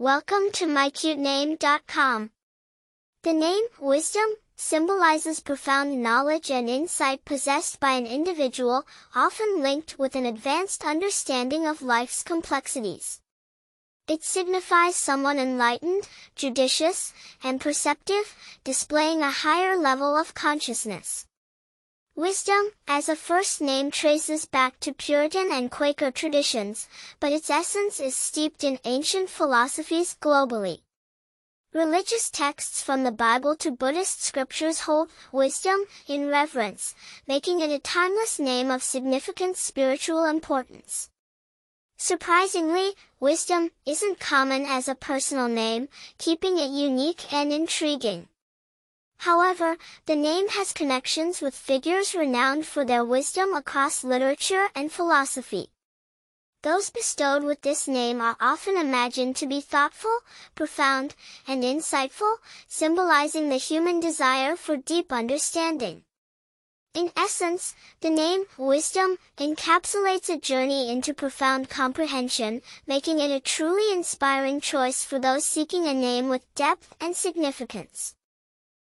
Welcome to mycutename.com. The name, wisdom, symbolizes profound knowledge and insight possessed by an individual, often linked with an advanced understanding of life's complexities. It signifies someone enlightened, judicious, and perceptive, displaying a higher level of consciousness. Wisdom, as a first name traces back to Puritan and Quaker traditions, but its essence is steeped in ancient philosophies globally. Religious texts from the Bible to Buddhist scriptures hold wisdom in reverence, making it a timeless name of significant spiritual importance. Surprisingly, wisdom isn't common as a personal name, keeping it unique and intriguing. However, the name has connections with figures renowned for their wisdom across literature and philosophy. Those bestowed with this name are often imagined to be thoughtful, profound, and insightful, symbolizing the human desire for deep understanding. In essence, the name, wisdom, encapsulates a journey into profound comprehension, making it a truly inspiring choice for those seeking a name with depth and significance.